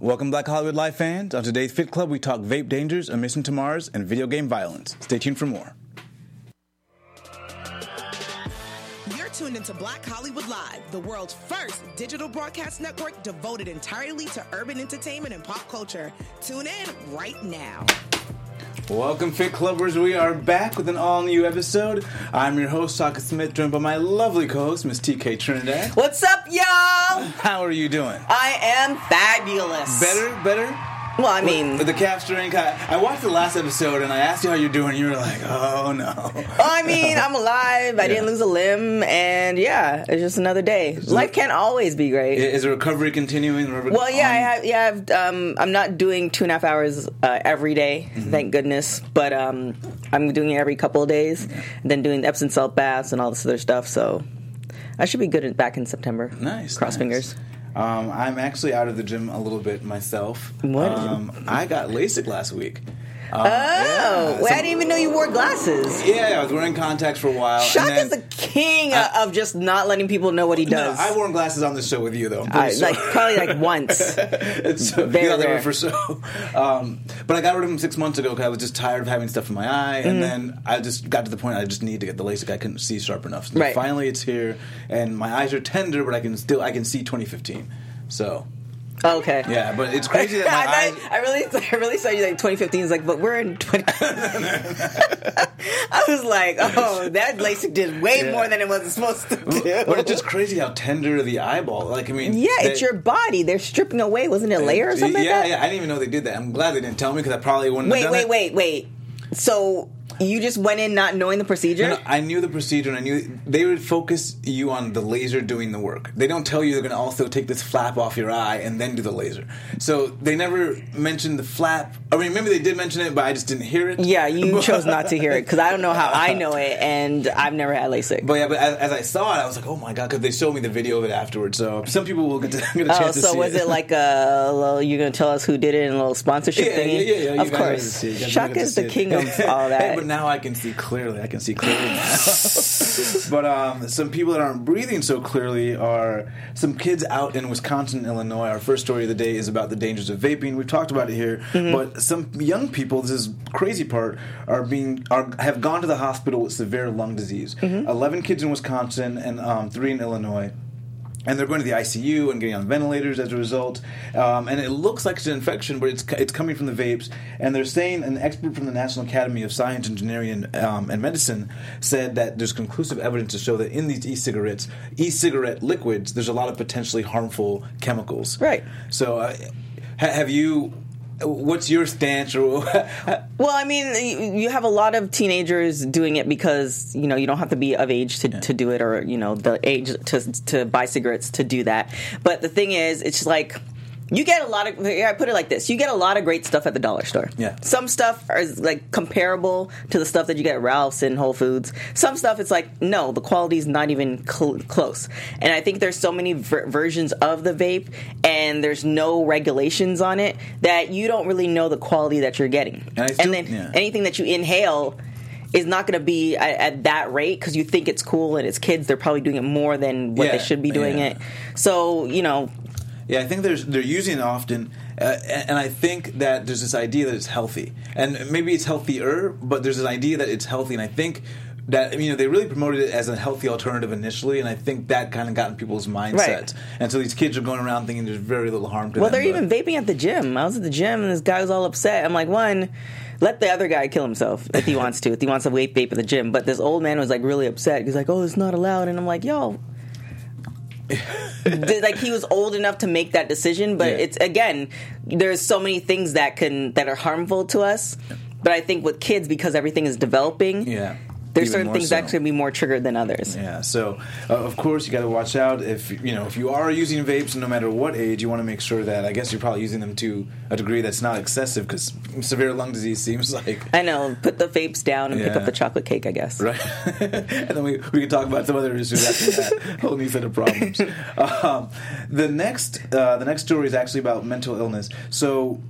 Welcome, Black Hollywood Live fans. On today's Fit Club, we talk vape dangers, a mission to Mars, and video game violence. Stay tuned for more. You're tuned into Black Hollywood Live, the world's first digital broadcast network devoted entirely to urban entertainment and pop culture. Tune in right now. Welcome, Fit Clubbers. We are back with an all new episode. I'm your host, Shaka Smith, joined by my lovely co host, Miss TK Trinidad. What's up, y'all? How are you doing? I am fabulous. Better? Better? Well, I mean, With the calf drink, I, I watched the last episode and I asked you how you're doing. You were like, oh no. I mean, I'm alive. I didn't lose a limb, and yeah, it's just another day. Life can't always be great. Is the recovery continuing? well, yeah, I have, yeah, I've, um, I'm not doing two and a half hours uh, every day, Mm-hmm. thank goodness. But um, I'm doing it every couple of days, and then doing Epsom salt baths and all this other stuff. So I should be good back in September. Nice. Cross nice. fingers. Um, I'm actually out of the gym a little bit myself. What? Um, I got LASIK last week. Um, Oh, yeah, wait, I didn't even know you wore glasses. Yeah, I was wearing contacts for a while. Shock is the king of just not letting people know what he No, does. I've worn glasses on the show with you though. I, like probably like once. It's so, Very yeah, they were rare. for show. Um, but I got rid of them six months ago because I was just tired of having stuff in my eye, Mm-hmm. and then I just got to the point I just need to get the LASIK. I couldn't see sharp enough. So Right. Finally, it's here, and my eyes are tender, but I can still I can see 2015. So Okay. yeah, but it's crazy that my I, eyes. I really, I really saw you like 2015. Is like, but we're in 20. I was like, oh, that LASIK did way Yeah. more than it was supposed to do. But it's just crazy how tender the eyeball. Like I mean, yeah, they- it's your body. They're stripping away. Wasn't it a layer or something? Yeah, like that? yeah. I didn't even know they did that. I'm glad they didn't tell me because I probably wouldn't. Wait, wait, it. wait, wait. So you just went in not knowing the procedure? No, no, I knew the procedure, and I knew they would focus you on the laser doing the work. They don't tell you they're going to also take this flap off your eye and then do the laser. So they never mentioned the flap. I mean, maybe they did mention it, but I just didn't hear it. yeah, you chose not to hear it because I don't know how I know it, and I've never had LASIK. But yeah, but as, as I saw it, I was like, "Oh my god!" Because they showed me the video of it afterwards. So some people will get, to, get a Oh, chance to see it. so was it like a little? You're gonna tell us who did it in a little sponsorship Yeah, thingy? yeah, yeah, yeah. Of course, see it. You guys will Shock is the it. king of all that. Hey, now I can see clearly. I can see clearly now. but um, some people that aren't breathing so clearly are some kids out in Wisconsin, Illinois. Our first story of the day is about the dangers of vaping. We've talked about it here, Mm-hmm. but some young people. This is crazy part are being are have gone to the hospital with severe lung disease. Mm-hmm. Eleven kids in Wisconsin and um, three in Illinois and they're going to the ICU and getting on ventilators as a result. Um, and it looks like it's an infection, but it's it's coming from the vapes. And they're saying an expert from the National Academy of Science, Engineering, and, um, and Medicine said that there's conclusive evidence to show that in these e-cigarettes, e-cigarette liquids, there's a lot of potentially harmful chemicals. Right. So, uh, ha- have you? What's your stance? Or Well, I mean, you- you have a lot of teenagers doing it because you know you don't have to be of age to, to do it, or you know the age to to buy cigarettes to do that. But the thing is, it's like. You get a lot of. I put it like this: you get a lot of great stuff at the dollar store. Yeah. Some stuff is like comparable to the stuff that you get at Ralph's and Whole Foods. Some stuff it's like no, the quality is not even cl- close. And I think there's so many ver- versions of the vape, and there's no regulations on it that you don't really know the quality that you're getting. And still- then yeah. anything that you inhale is not going to be at, at that rate because you think it's cool and it's kids. They're probably doing it more than what Yeah, they should be doing yeah. it. So you know, Yeah, I think there's they're using it often, uh, and and I think that there's this idea that it's healthy, and maybe it's healthier, but there's this idea that it's healthy, and I think that you know they really promoted it as a healthy alternative initially, and I think that kind of got in people's mindsets, and so these kids are going around thinking there's very little harm to it. well, them. they're but- even vaping at the gym. I was at the gym and this guy was all upset. I'm like, one. Let the other guy kill himself if he wants to. If he wants to vape vape at the gym, but this old man was like really upset. He's like, "Oh, it's not allowed," and I'm like, "Yo, like he was old enough to make that decision but Yeah. it's again there's so many things that can that are harmful to us but i think with kids because everything is developing Yeah. There's certain things that so. can be more triggered than others Yeah, so uh, of course you got to watch out if you know if you are using vapes, no matter what age, you want to make sure that I guess you're probably using them to a degree that's not excessive because severe lung disease seems like i know put the vapes down and pick up the chocolate cake i guess right? and then we, we can talk about some other issues after that. Whole new set of problems. Um, the next uh, the next story is actually about mental illness. So.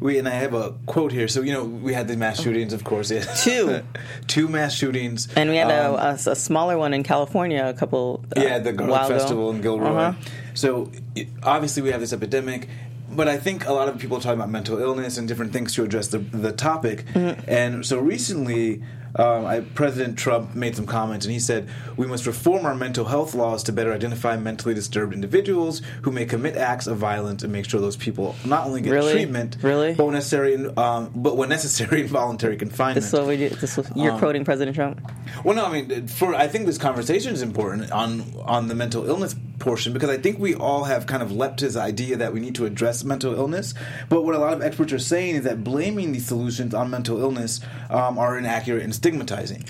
We, and I have a quote here. So you know we had the mass shootings, of course. Yeah. Two. two mass shootings, and we had Um, a, a, a smaller one in california a couple uh, yeah, the Garlic while ago. Festival in Gilroy. Uh-huh. So it- obviously we have this epidemic. but I think a lot of people are talking about mental illness and different things to address the the topic. Mm-hmm. And so recently, um, I, President Trump made some comments, and he said we must reform our mental health laws to better identify mentally disturbed individuals who may commit acts of violence and make sure those people not only get Really? treatment, Really? but when necessary, um, but when necessary, involuntary confinement. This is what we do. This was, you're Um, quoting President Trump. Well, no, I mean, for I think this conversation is important on on the mental illness portion because I think we all have kind of leapt to this idea that we need to address mental illness. But what a lot of experts are saying is that blaming these solutions on mental illness um, are inaccurate and stigmatizing.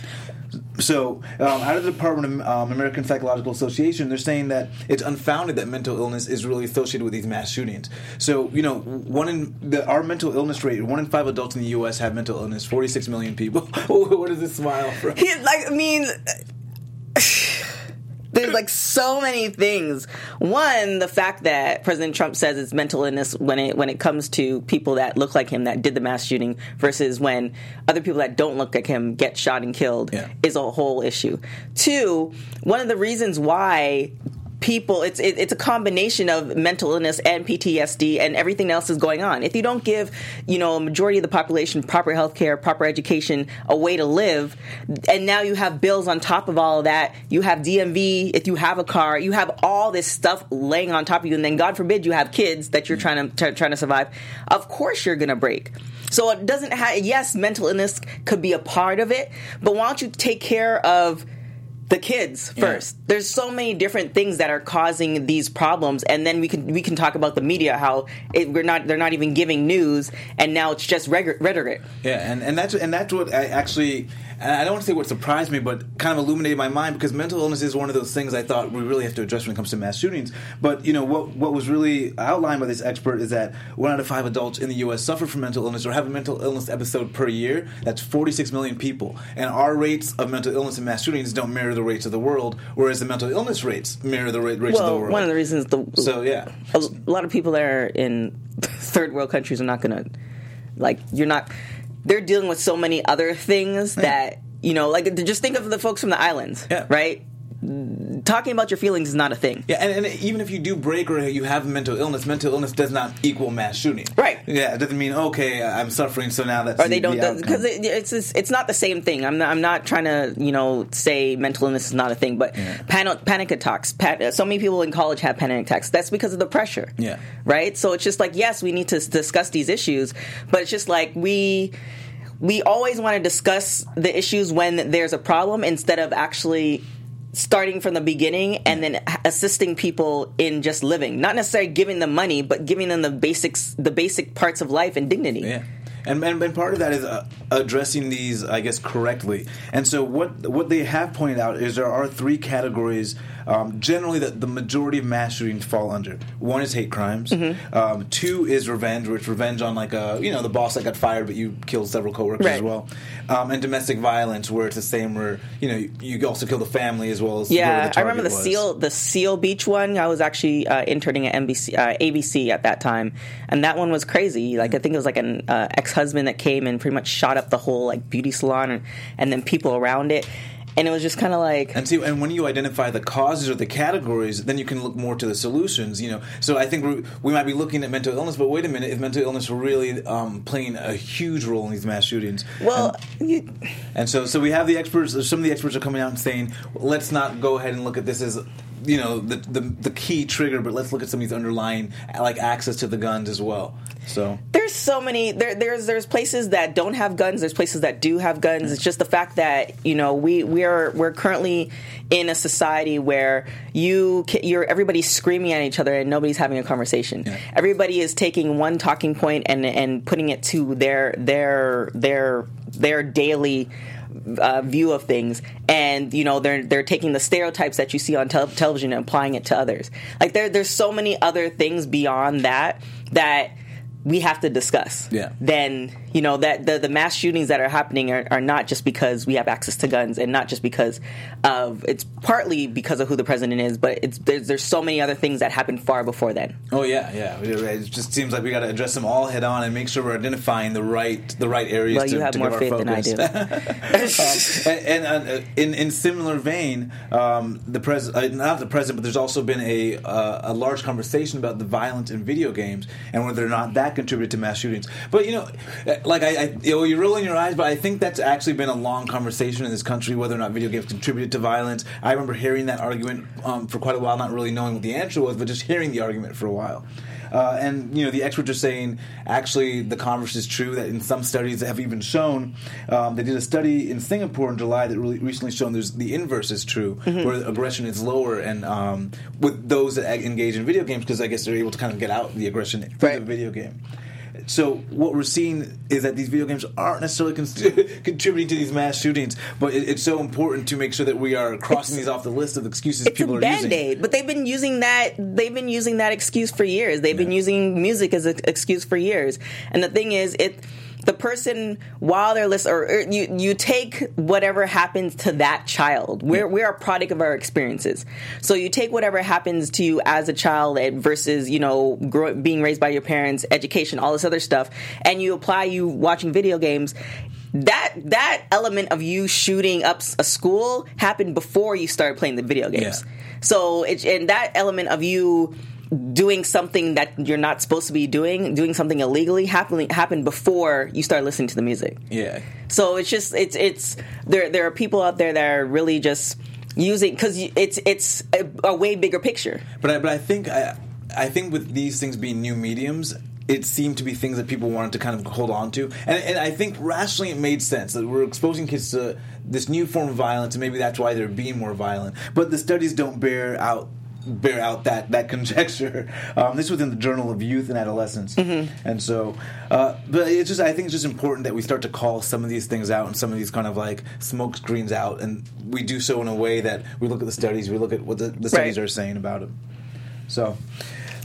So, um, out of the Department of um, American Psychological Association, they're saying that it's unfounded that mental illness is really associated with these mass shootings. So, you know, one in the, our mental illness rate, one in five adults in the U.S. have mental illness. Forty-six million people. what is this smile from? He, like, I mean, there's like so many things. One, the fact that President Trump says it's mental illness when it when it comes to people that look like him that did the mass shooting versus when other people that don't look like him get shot and killed Yeah. is a whole issue. Two, one of the reasons why people it's it, it's a combination of mental illness and PTSD and everything else is going on. If you don't give, you know, a majority of the population proper health care, proper education, a way to live, and now you have bills on top of all of that, you have DMV, if you have a car, you have all this stuff laying on top of you and then God forbid you have kids that you're trying to trying to survive. Of course you're going to break. So it doesn't have yes, mental illness could be a part of it, but why don't you take care of the kids first. There's so many different things that are causing these problems, and then we can we can talk about the media how it, we're not they're not even giving news, and now it's just rhetoric. Yeah, and, and that's and that's what I actually and I don't want to say what surprised me, but kind of illuminated my mind because mental illness is one of those things I thought we really have to address when it comes to mass shootings. But you know what what was really outlined by this expert is that one out of five adults in the U.S. suffer from mental illness or have a mental illness episode per year. That's 46 million people, and our rates of mental illness and mass shootings don't mirror the rates of the world, whereas the mental illness rates mirror the ra- rates of the Well, world. one of the reasons the so yeah, a, a lot of people that are in third world countries are not going to like you're not they're dealing with so many other things that you know like just think of the folks from the islands Yeah. right talking about your feelings is not a thing Yeah, and, and even if you do break or you have mental illness, mental illness does not equal mass shooting. Right. Yeah, it doesn't mean okay, I'm suffering, so now that's or they the- don't the because it, it's just, it's not the same thing. I'm not, I'm not trying to you know say mental illness is not a thing, but Yeah. panic panic attacks. Pan, so many people in college have panic attacks. That's because of the pressure. Yeah. Right. So it's just like yes, we need to discuss these issues, but it's just like we. We always want to discuss the issues when there's a problem instead of actually starting from the beginning and then assisting people in just living. Not necessarily giving them money, but giving them the basics, the basic parts of life and dignity. Yeah. And, and, and part of that is uh, addressing these, I guess, correctly. And so, what what they have pointed out is there are three categories um, generally that the majority of mass shootings fall under. One is hate crimes. Mm-hmm. Um, two is revenge, which revenge on like a you know the boss that got fired, but you killed several coworkers as well. Um, and domestic violence, where it's the same, where you know you, you also kill the family as well as Yeah, the I remember the was. Seal the Seal Beach one. I was actually uh, interning at NBC, uh, ABC at that time, and that one was crazy. Like I think it was like an uh, ex husband that came and pretty much shot up the whole like beauty salon, and, and then people around it, and it was just kind of like And see, and when you identify the causes or the categories, then you can look more to the solutions. You know, so I think we, we might be looking at mental illness, but wait a minute, if mental illness were really um, playing a huge role in these mass shootings, well, you, and so so we have the experts. Some of the experts are coming out and saying, let's not go ahead and look at this as you know the the, the key trigger, but let's look at some of these underlying like access to the guns as well. So there's so many there there's there's places that don't have guns there's places that do have guns it's just the fact that you know we we're we're currently in a society where you you're everybody's screaming at each other and nobody's having a conversation Yeah. everybody is taking one talking point and and putting it to their their their their daily uh, view of things, and you know they're they're taking the stereotypes that you see on tel- television and applying it to others. Like there there's so many other things beyond that that we have to discuss. Yeah. Then you know that the the mass shootings that are happening are, are not just because we have access to guns and not just because of it's partly because of who the president is, but it's there's there's so many other things that happened far before then. Oh yeah, yeah. It just seems like we got to address them all head on and make sure we're identifying the right the right areas. Well, to, you have to more faith than I do. Um, and and uh, in in similar vein, um, the pres uh, not the president, but there's also been a uh, a large conversation about the violence in video games and whether or not that contributed to mass shootings. But you know, uh, like I, I you know, you're rolling your eyes, but I think that's actually been a long conversation in this country whether or not video games contributed to violence. I remember hearing that argument um, for quite a while, not really knowing what the answer was, but just hearing the argument for a while. Uh, and you know the experts are saying actually the converse is true that in some studies that have even shown um, they did a study in Singapore in July that really recently shown there's the inverse is true where aggression is lower and um, with those that engage in video games because I guess they're able to kind of get out the aggression through Right. the video game. So what we're seeing is that these video games aren't necessarily con- contributing to these mass shootings, but it, it's so important to make sure that we are crossing these off the list of excuses It's people a are band using. but they've been using that. They've been using that excuse for years. They've been using music as an excuse for years. And the thing is, it the person while they're listening, or, or you you take whatever happens to that child. We're hmm. we're a product of our experiences. So you take whatever happens to you as a child versus you know grow, being raised by your parents, education, all this other stuff, and you apply you watching video games that that element of you shooting up a school happened before you started playing the video games. Yeah. So it, and that element of you doing something that you're not supposed to be doing, doing something illegally, happened happened before you start listening to the music. Yeah. So it's just it's it's there there are people out there that are really just using because it's it's a, a way bigger picture. But I, but I think I, I think with these things being new mediums, it seemed to be things that people wanted to kind of hold on to, and, and I think rationally it made sense that we're exposing kids to this new form of violence, and maybe that's why they're being more violent. But the studies don't bear out bear out that that conjecture. Um, this was in the Journal of Youth and Adolescence, and so, uh, but it's just I think it's just important that we start to call some of these things out and some of these kind of like smoke screens out, and we do so in a way that we look at the studies, we look at what the, the studies Right. are saying about it. So,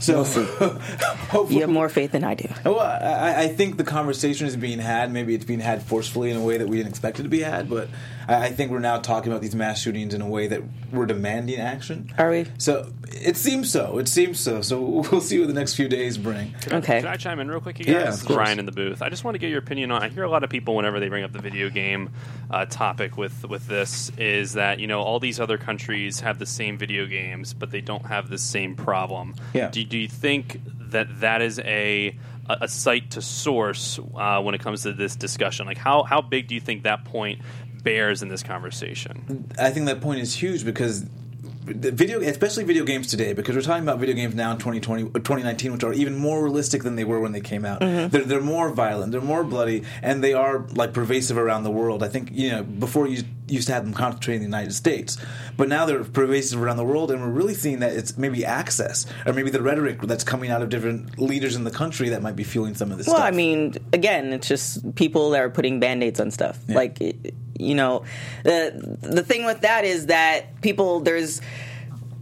so hopefully, You have more faith than I do. well, I, I think the conversation is being had. Maybe it's being had forcefully in a way that we didn't expect it to be had. But I, I think we're now talking about these mass shootings in a way that we're demanding action. Are we? So it seems so. It seems so. So we'll see what the next few days bring. Okay. Can I chime in real quick, you Yeah, guys? of This is. Ryan in the booth. I just want to get your opinion on. I hear a lot of people whenever they bring up the video game uh, topic with with this is that you know all these other countries have the same video games, but they don't have the same problem. Yeah. Do, do you think that that is a a a site to source uh, when it comes to this discussion? Like how how big do you think that point bears in this conversation? I think that point is huge because the video, especially video games today, because we're talking about video games now in 2020, 2019, uh, which are even more realistic than they were when they came out. Mm-hmm. They're, they're more violent, they're more bloody, and they are like pervasive around the world. I think you know before you used to have them concentrated in the United States, but now they're pervasive around the world, and we're really seeing that it's maybe access or maybe the rhetoric that's coming out of different leaders in the country that might be fueling some of this. Well, stuff. I mean, again, it's just people that are putting band-aids on stuff. Like, you know, the the thing with that is that people there's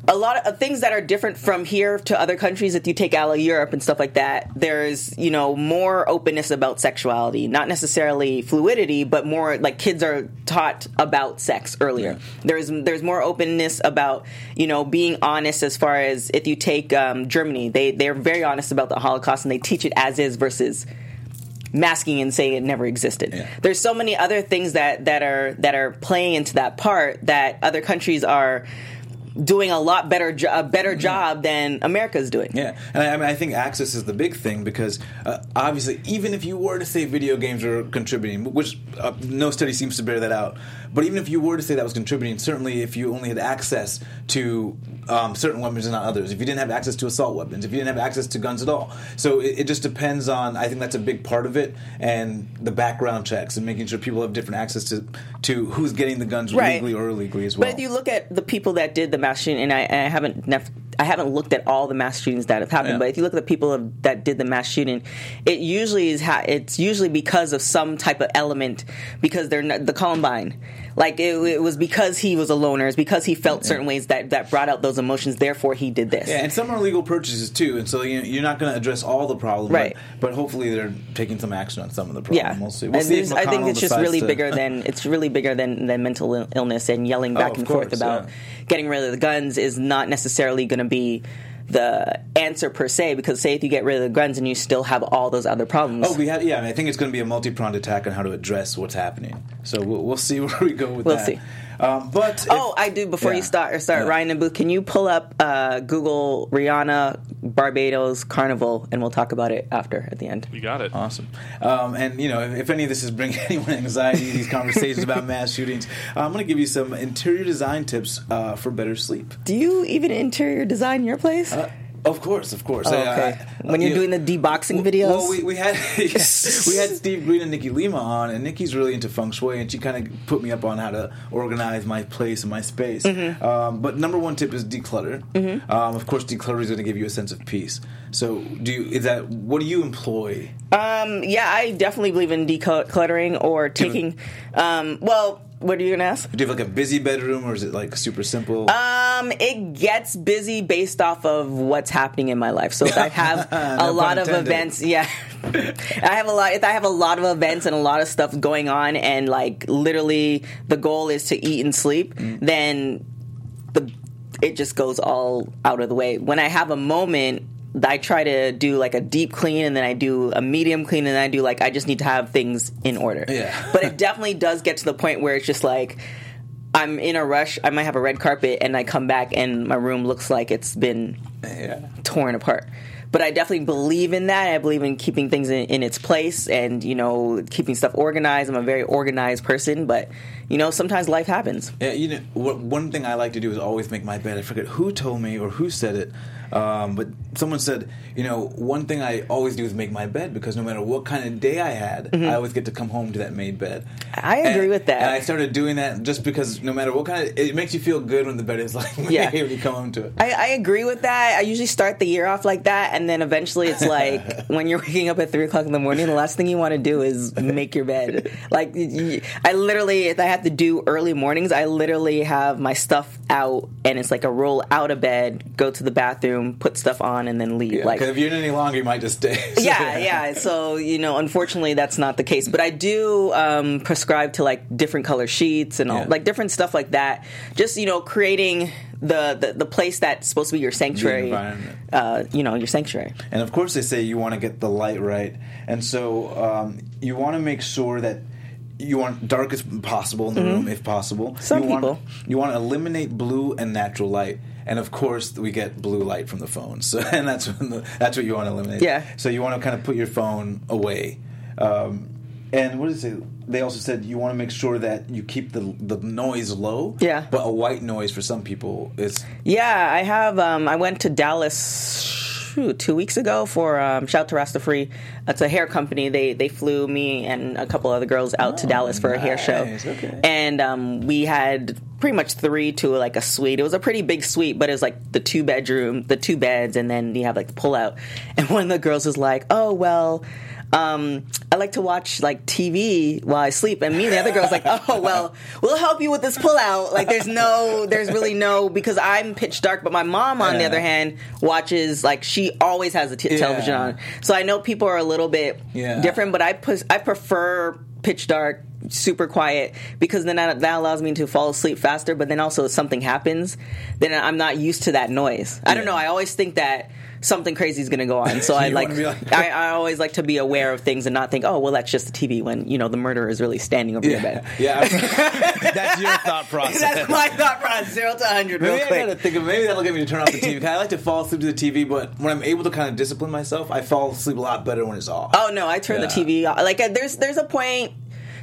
a lot of things that are different from here to other countries. If you take out of Europe and stuff like that, there's you know more openness about sexuality, not necessarily fluidity, but more like kids are taught about sex earlier. There's there's more openness about you know being honest as far as if you take um, Germany, they they're very honest about the Holocaust and they teach it as is versus masking and saying it never existed. Yeah. There's so many other things that that are that are playing into that part that other countries are doing a lot better jo- a better job than America's doing. Yeah, and I, I mean, I think access is the big thing because uh, obviously, even if you were to say video games are contributing, which uh, no study seems to bear that out, but even if you were to say that was contributing, certainly if you only had access to um, certain weapons and not others, if you didn't have access to assault weapons, if you didn't have access to guns at all, so it, it just depends on. I think that's a big part of it, and the background checks and making sure people have different access to to who's getting the guns Right. legally or illegally as well. But if you look at the people that did the mass shooting, and I, and I haven't nef- I haven't looked at all the mass shootings that have happened, Yeah. but if you look at the people of, that did the mass shooting, it usually is ha- it's usually because of some type of element because they're not, the Columbine. Like it, it was because he was a loner, it's because he felt certain ways that that brought out those emotions. Therefore, he did this. Yeah, and some are legal purchases too, and so you, you're not going to address all the problems, Right. But, but hopefully they're taking some action on some of the problems. Yeah, we'll see. We'll see I think it's just really to- bigger than it's really bigger than than mental illness and yelling oh, back of and forth about yeah. getting rid of the guns is not necessarily going to be the answer per se. Because say if you get rid of the guns and you still have all those other problems. Oh, we had yeah. I, mean, I think it's going to be a multi-pronged attack on how to address what's happening. So we'll, we'll see where we go with We'll that. see. Um, but Oh, I do. Before you start, or start Yeah. Ryan and Booth, can you pull up uh, Google Rihanna Barbados Carnival, and we'll talk about it after at the end. You got it. Awesome. Um, and, you know, if, if any of this is bringing anyone anxiety, these conversations about mass shootings, uh, I'm going to give you some interior design tips uh, for better sleep. Do you even interior design your place? Uh, of course, of course. Oh, okay. I- when you're you- doing the deboxing videos. Well, we, we had we had Steve Green and Nikki Lima on, and Nikki's really into feng shui, and she kind of put me up on how to organize my place and my space. Mm-hmm. Um, but number one tip is declutter. Um, of course, declutter is going to give you a sense of peace. So, do you is that what do you employ? Um, yeah, I definitely believe in decluttering or taking. Um, well, what are you gonna ask? Do you have like a busy bedroom, or is it like super simple? Um, it gets busy based off of what's happening in my life. So if I have a lot of intended. events, yeah, I have a lot. If I have a lot of events and a lot of stuff going on, and like literally the goal is to eat and sleep, Mm. then the it just goes all out of the way. When I have a moment. I try to do like a deep clean and then I do a medium clean and then I do like I just need to have things in order. Yeah. but it definitely does get to the point where it's just like I'm in a rush. I might have a red carpet, and I come back, and my room looks like it's been yeah. torn apart. But I definitely believe in that. I believe in keeping things in, in its place, and you know, keeping stuff organized. I'm a very organized person, but you know, sometimes life happens. Yeah, you know, one thing I like to do is always make my bed. I forget who told me or who said it, um, but someone said, you know, one thing I always do is make my bed because no matter what kind of day I had, I always get to come home to that made bed. Mm-hmm. I agree And- with that. And I started doing that just because no matter what kind of, it makes you feel good when the bed is like made Yeah. when you come home to it. I, I agree with that. I usually start the year off like that, and then eventually it's like when you're waking up at three o'clock in the morning, the last thing you want to do is make your bed. Like I literally, if I have to do early mornings, I literally have my stuff out, and it's like a roll out of bed, go to the bathroom, put stuff on, and then leave. Yeah, like if you're in any longer, you might just stay. yeah, yeah. So you know, unfortunately, that's not the case. But I do um, prescribe to like different color sheets and all, Yeah. like different stuff like that. Just you know, creating the the, the place that's supposed to be your sanctuary. Uh, you know, your sanctuary. And of course, they say you want to get the light right, and so um, you want to make sure that you want dark as possible in the room, if possible. Mm-hmm. Some you want, people. you want to eliminate blue and natural light, and of course, we get blue light from the phone. So, and that's when the, that's what you want to eliminate. Yeah. So you want to kind of put your phone away. Um, and what did it say? They also said you want to make sure that you keep the the noise low. Yeah. But a white noise for some people is Yeah, I have. Um, I went to Dallas shoot, two weeks ago for um, shout to Rasta Free. It's a hair company. They they flew me and a couple other girls out to Oh, Dallas for a hair show, okay. and um, we had pretty much three to like a suite. It was a pretty big suite, but it was like the two bedroom, the two beds, and then you have like the pull out. And one of the girls was like, "Oh well." Um, I like to watch like TV while I sleep, and me and the other girl's like, oh well, we'll help you with this pullout. Like, there's no, there's really no because I'm pitch dark, but my mom, on the other hand, watches like she always has the t- television on. So I know people are a little bit Yeah. different, but I pus- I prefer pitch dark. Super quiet because then that, that allows me to fall asleep faster. But then also, if something happens, then I'm not used to that noise. I don't know. I always think that something crazy is going to go on. So I like, like- I, I always like to be aware of things and not think, oh, well, that's just the TV when, you know, the murderer is really standing over your bed. yeah. that's your thought process. that's my thought process. Zero to 100 real Maybe I gotta think of maybe that'll get me to turn off the TV. I like to fall asleep to the TV, but when I'm able to kind of discipline myself, I fall asleep a lot better when it's off. Oh, no, I turn Yeah. the TV off. Like, uh, there's, there's a point,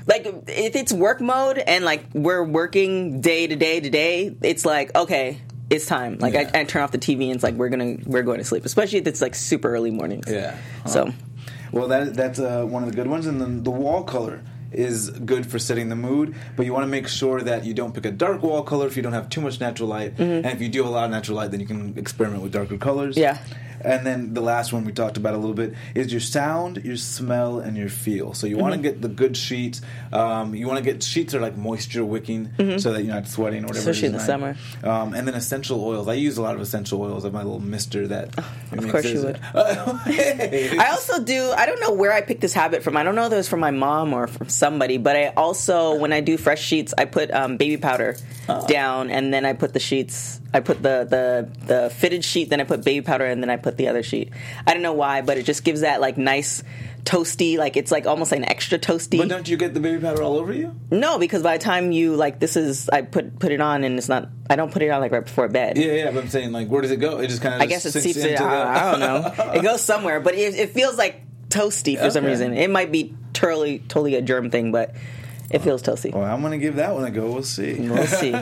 like, if it's work mode and, like, we're working day to day to day, it's like, okay, it's time. Like, Yeah. I, I turn off the TV and it's like, we're gonna, we're going to sleep. Especially if it's, like, super early mornings. Yeah. So, Well, that that's uh, one of the good ones, and then the wall color is good for setting the mood. But you want to make sure that you don't pick a dark wall color if you don't have too much natural light, and if you do have a lot of natural light, then you can experiment with darker colors. Yeah. And then the last one we talked about a little bit is your sound, your smell, and your feel. So you want to get the good sheets. Um, you want to get sheets that are like moisture wicking, so that you're not sweating or whatever. Especially in the summer. Um, and then essential oils. I use a lot of essential oils. I have my little mister that. of course you would. I also do. I don't know where I picked this habit from. I don't know if it was from my mom or from somebody. But I also, when I do fresh sheets, I put um, baby powder Oh. down, and then I put the sheets. I put the, the the fitted sheet, then I put baby powder, and then I put the other sheet. I don't know why, but it just gives that like nice toasty, like it's like almost like an extra toasty. But don't you get the baby powder all over you? no, because by the time you like this is, I put put it on, and it's not. I don't put it on like right before bed. Yeah, yeah. But I'm saying, like, where does it go? It just kind of. I guess it seeps it. I, I don't know. It goes somewhere, but it, it feels like toasty for some reason. It might be totally totally a germ thing, but it feels toasty. Well, I'm gonna give that one a go. We'll see. We'll see.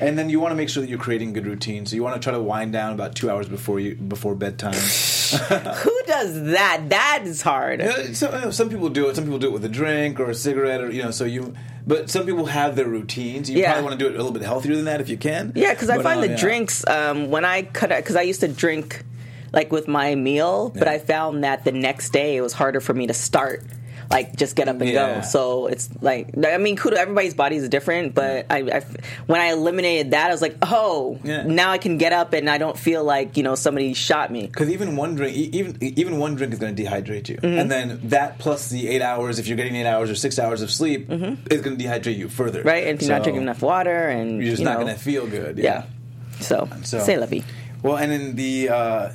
and then you want to make sure that you're creating good routine. So you want to try to wind down about two hours before you before bedtime. Who does that? That is hard. Yeah, so, you know, some people do it. Some people do it with a drink or a cigarette, or you know. So you, but some people have their routines. You Yeah. probably want to do it a little bit healthier than that if you can. Yeah, because I But, find uh, the yeah. drinks um, when I cut out because I used to drink like with my meal, but I found that the next day it was harder for me to start. Like just get up and Yeah. go. So it's like I mean, kudos. Everybody's body is different, but I, I when I eliminated that, I was like, oh, Yeah. now I can get up and I don't feel like you know somebody shot me. Because even one drink, even even one drink is going to dehydrate you, Mm-hmm. and then that plus the eight hours, if you're getting eight hours or six hours of sleep, is going to dehydrate you further. Mm-hmm. Right, and if you're not drinking enough water, and you're just you not going to feel good. yeah. So, So- say la vie. Well, and in the uh,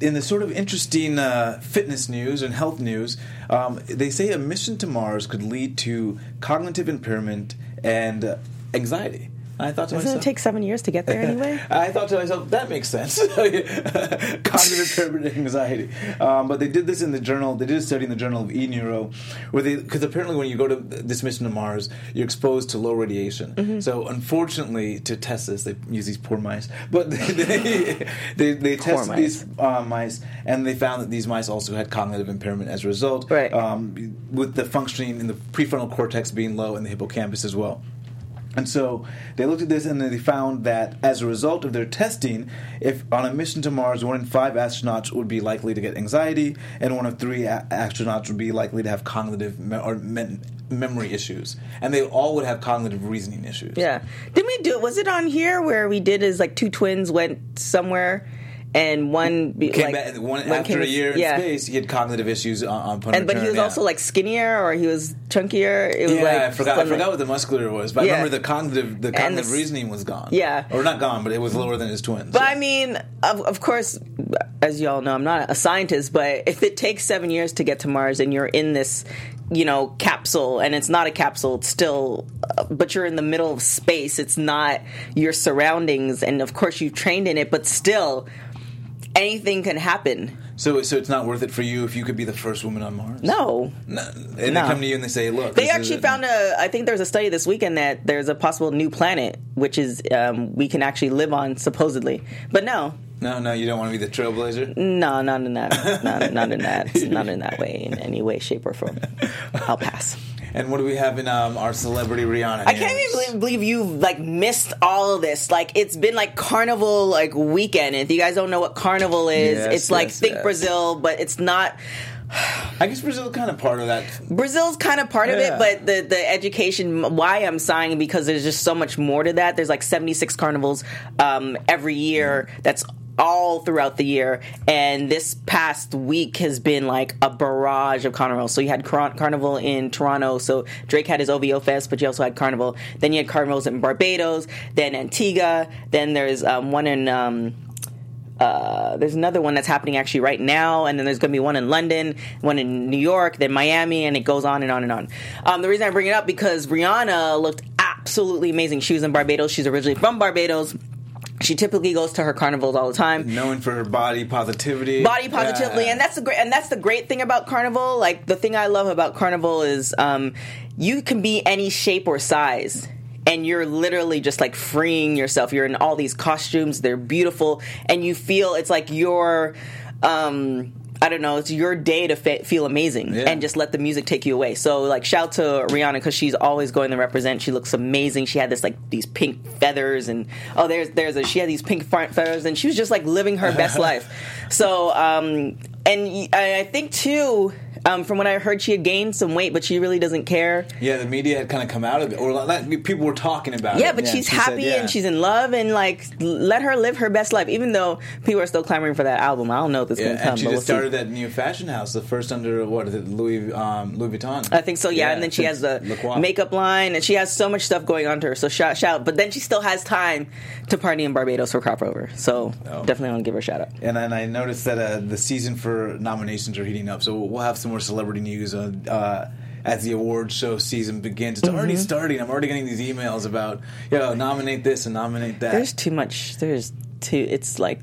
in the sort of interesting uh, fitness news and health news, um, they say a mission to Mars could lead to cognitive impairment and uh, anxiety. I thought to Doesn't myself, it take seven years to get there anyway? I thought to myself, that makes sense. Cognitive impairment anxiety. Um, but they did this in the journal, they did a study in the journal of eNeuro, where they, because apparently when you go to this mission to Mars, you're exposed to low radiation. Mm-hmm. So unfortunately, to test this, they use these poor mice. But they, they, they, they tested mice. these uh, mice, and they found that these mice also had cognitive impairment as a result, Right. um, with the functioning in the prefrontal cortex being low and the hippocampus as well. And so they looked at this and they found that as a result of their testing, if on a mission to Mars, one in five astronauts would be likely to get anxiety, and one of three a- astronauts would be likely to have cognitive me- or men- memory issues, and they all would have cognitive reasoning issues. Yeah. Didn't we do? It? Was it on here where we did? Is like two twins went somewhere, and one be, Came like back, one, one after came- a year in yeah. space, he had cognitive issues on, on And but he was yeah. also like skinnier, or he was chunkier. It was Yeah, like I forgot. I forgot what the muscular was, but Yeah. I remember the cognitive, the cognitive s- reasoning was gone. Yeah. or not gone, but it was lower than his twins. But I mean, of, of course, as you all know, I'm not a scientist, but if it takes seven years to get to Mars and you're in this, you know, capsule, and it's not a capsule, it's still, uh, but you're in the middle of space, it's not your surroundings, and of course you've trained in it, but still, anything can happen. So, so it's not worth it for you if you could be the first woman on Mars. No. No. And No. they come to you and they say, "Look, They actually found a. I think there's a study this weekend that there's a possible new planet, which is um, we can actually live on, supposedly. But no, No, no, you don't want to be the trailblazer. No, not in that, not, not in that, not in that way, in any way, shape, or form. I'll pass. And what do we have in um, our celebrity Rihanna? I can't even believe, believe you like missed all of this. Like it's been like carnival like weekend. If you guys don't know what carnival is, Yes, it's like yes, think yes. Brazil, but it's not. I guess Brazil is kind of part of that. Brazil's kind of part of it, but the the education. Why I'm sighing because there's just so much more to that. There's like 76 carnivals um, every year. That's all throughout the year, and this past week has been like a barrage of carnivals. So you had Car- carnival in Toronto. So Drake had his OVO fest, but you also had carnival. Then you had carnivals in Barbados, then Antigua. Then there's um, one in. Um, uh, there's another one that's happening actually right now, and then there's going to be one in London, one in New York, then Miami, and it goes on and on and on. Um, the reason I bring it up because Rihanna looked absolutely amazing. She was in Barbados. She's originally from Barbados. She typically goes to her carnivals all the time. Known for her body positivity, body positively Yeah. and that's the great and that's the great thing about carnival. Like the thing i love about carnival is um, you can be any shape or size and you're literally just like freeing yourself. You're in all these costumes they're beautiful and you feel it's like you're um, I don't know, it's your day to fe- feel amazing Yeah. and just let the music take you away. So, like, shout to Rihanna because she's always going to represent. She looks amazing. She had this like these pink feathers, and oh, there's there's a she had these pink fe- feathers, and she was just like living her best life. So, um, and I think too, um, from what I heard, she had gained some weight, but she really doesn't care. Yeah, the media had kind of come out of it, or like, people were talking about it. Yeah, but she's she said, happy yeah. and she's in love, and like let her live her best life. Even though people are still clamoring for that album, I don't know if it's Yeah, going to come. and she but just we'll see. started that new fashion house, the first under what is it, Louis um, Louis Vuitton. I think so, yeah. and then she has the makeup line, and she has so much stuff going on to her. So shout, shout. But then she still has time to party in Barbados for crop over. So Oh. definitely want to give her a shout out. And then I noticed that uh, the season for nominations are heating up, so we'll have some more celebrity news uh, uh, as the awards show season begins. It's already Mm-hmm. starting. I'm already getting these emails about, yo, nominate this and nominate that. There's too much. There's too. It's like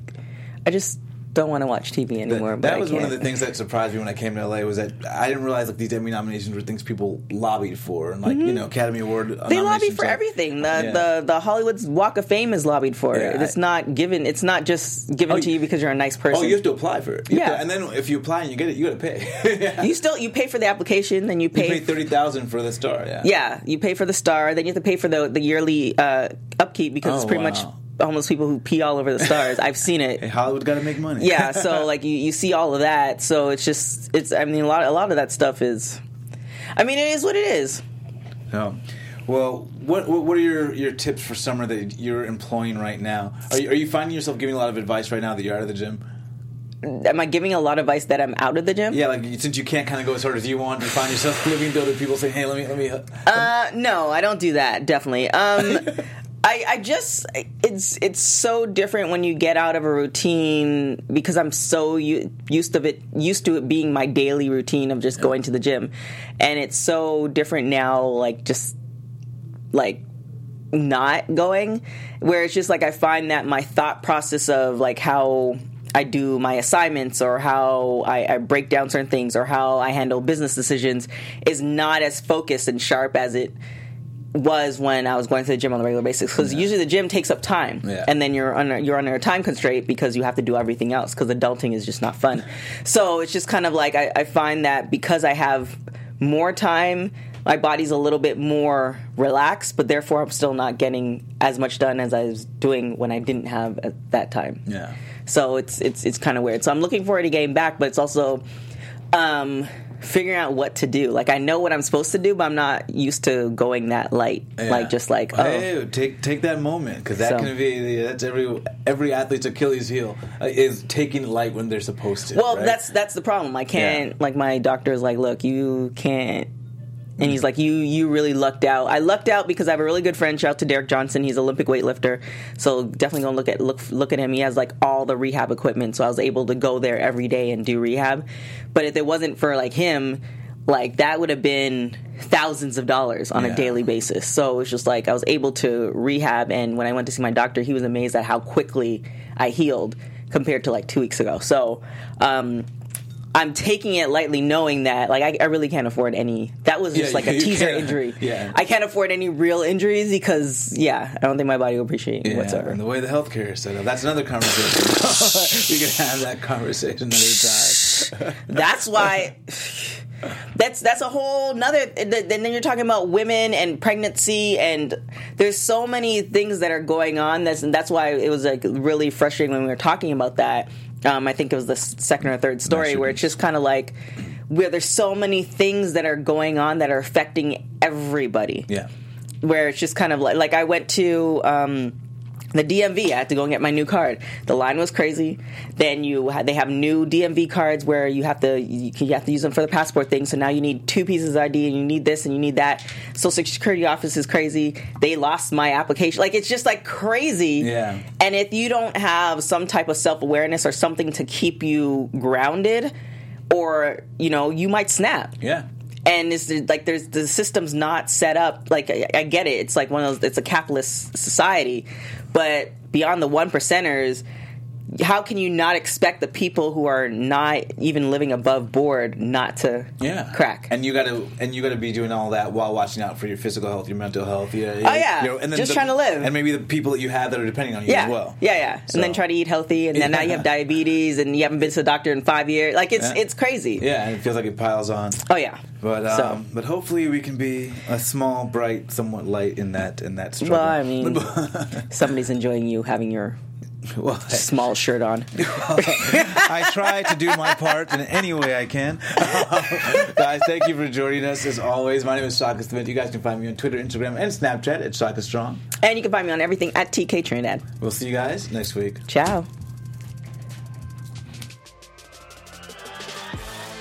I just don't want to watch TV anymore. that was one of the things that surprised me when I came to LA was that I didn't realize like these Emmy nominations were things people lobbied for, and like you know Academy Award. Mm-hmm. They lobby for everything. The, Yeah. the the Hollywood's Walk of Fame is lobbied for. Yeah, it's I- not given. It's not just given Oh, to you because you're a nice person. Oh, you have to apply for it. You Yeah. to- and then if you apply and you get it, you got to pay. You still you pay for the application, then you You pay. pay thirty thousand for the star. Yeah. yeah, you pay for the star, then you have to pay for the the yearly uh, upkeep because Oh, it's pretty wow. much homeless people who pee all over the stars. I've seen it. Hey, Hollywood got to make money. yeah so like you, you see all of that so it's just it's i mean a lot a lot of that stuff is i mean it is what it is No. Well, what what are your, your tips for summer that you're employing right now? Are you, are you finding yourself giving a lot of advice right now that you're out of the gym? am i giving a lot of advice that i'm out of the gym Yeah, like since you can't kind of go as hard as you want, you find yourself living to other people saying, "Hey, let me let me." uh, no i don't do that definitely um I, I just it's it's so different when you get out of a routine because I'm so used to it used to it being my daily routine of just going to the gym, and it's so different now. Like just like not going where it's just like I find that my thought process of like how I do my assignments or how I, I break down certain things or how I handle business decisions is not as focused and sharp as it was when I was going to the gym on a regular basis because usually the gym takes up time Yeah. and then you're under you're under a time constraint because you have to do everything else because adulting is just not fun so it's just kind of like I, I find that because I have more time my body's a little bit more relaxed but therefore I'm still not getting as much done as I was doing when I didn't have at that time Yeah. so it's it's it's kind of weird so I'm looking forward to getting back but it's also um figuring out what to do like I know what I'm supposed to do but I'm not used to going that light Yeah. like just like oh hey, take take that moment because that So- can be that's every every athlete's Achilles heel uh, is taking light when they're supposed to. Well, right? that's that's the problem. I can't Yeah. like my doctor is like, look, you can't. And he's like, you you really lucked out. I lucked out because I have a really good friend. Shout out to Derek Johnson. He's an Olympic weightlifter. So definitely gonna look at look look at him. He has like all the rehab equipment. So I was able to go there every day and do rehab. But if it wasn't for like him, like that would have been thousands of dollars on Yeah. a daily basis. So it's just like I was able to rehab. And when I went to see my doctor, he was amazed at how quickly I healed compared to like two weeks ago. So. um I'm taking it lightly, knowing that like I, I really can't afford any. That was just Yeah, like a teaser injury. yeah. I can't afford any real injuries because yeah, I don't think my body will appreciate Yeah, whatsoever. and the way the healthcare is set up. That's another conversation. we can have that conversation another time. That's why. That's that's a whole nother. And then you're talking about women and pregnancy, and there's so many things that are going on. That's and that's why it was like really frustrating when we were talking about that. Um, I think it was the second or third story where it's just kind of like where there's so many things that are going on that are affecting everybody. Yeah. where it's just kind of like like I went to um, the DMV. I had to go and get my new card. The line was crazy. Then you they have new DMV cards where you have to you, you have to use them for the passport thing. So now you need two pieces of ID and you need this and you need that. Social Security office is crazy. They lost my application. Like it's just like crazy. Yeah. And if you don't have some type of self awareness or something to keep you grounded, or you know, you might snap Yeah. and it's like there's the system's not set up like I, I get it it's like one of those it's a capitalist society but beyond the one percenters how can you not expect the people who are not even living above board not to yeah. crack? And you got to and you got to be doing all that while watching out for your physical health, your mental health. Yeah. Oh, yeah. You know, and Just the- trying to live. and maybe the people that you have that are depending on you yeah, as well. yeah, yeah, So- and then try to eat healthy, and then now you have diabetes, and you haven't been to the doctor in five years. Like it's Yeah. it's crazy. Yeah, and it feels like it piles on. Oh yeah. But um, So- but hopefully we can be a small, bright, somewhat light in that in that struggle. Well, I mean, somebody's enjoying you having your well, small shirt on. I try to do my part in any way I can. guys, thank you for joining us as always. My name is Shaka Smith. You guys can find me on Twitter, Instagram, and Snapchat at Shaka Strong. And you can find me on everything at TK Trinidad. We'll see you guys next week. Ciao.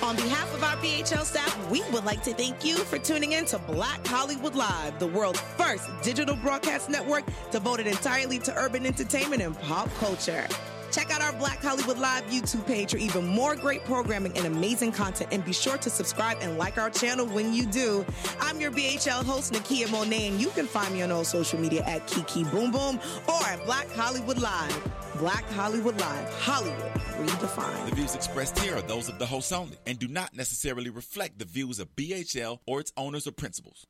On behalf of our BHL staff, we would like to thank you for tuning in to Black Hollywood Live, the world's first digital broadcast network devoted entirely to urban entertainment and pop culture. Check out our Black Hollywood Live YouTube page for even more great programming and amazing content. And be sure to subscribe and like our channel when you do. I'm your BHL host, Nakia Monet, and you can find me on all social media at Kiki Boom Boom or at Black Hollywood Live. Black Hollywood Live, Hollywood redefined. The views expressed here are those of the hosts only and do not necessarily reflect the views of BHL or its owners or principals.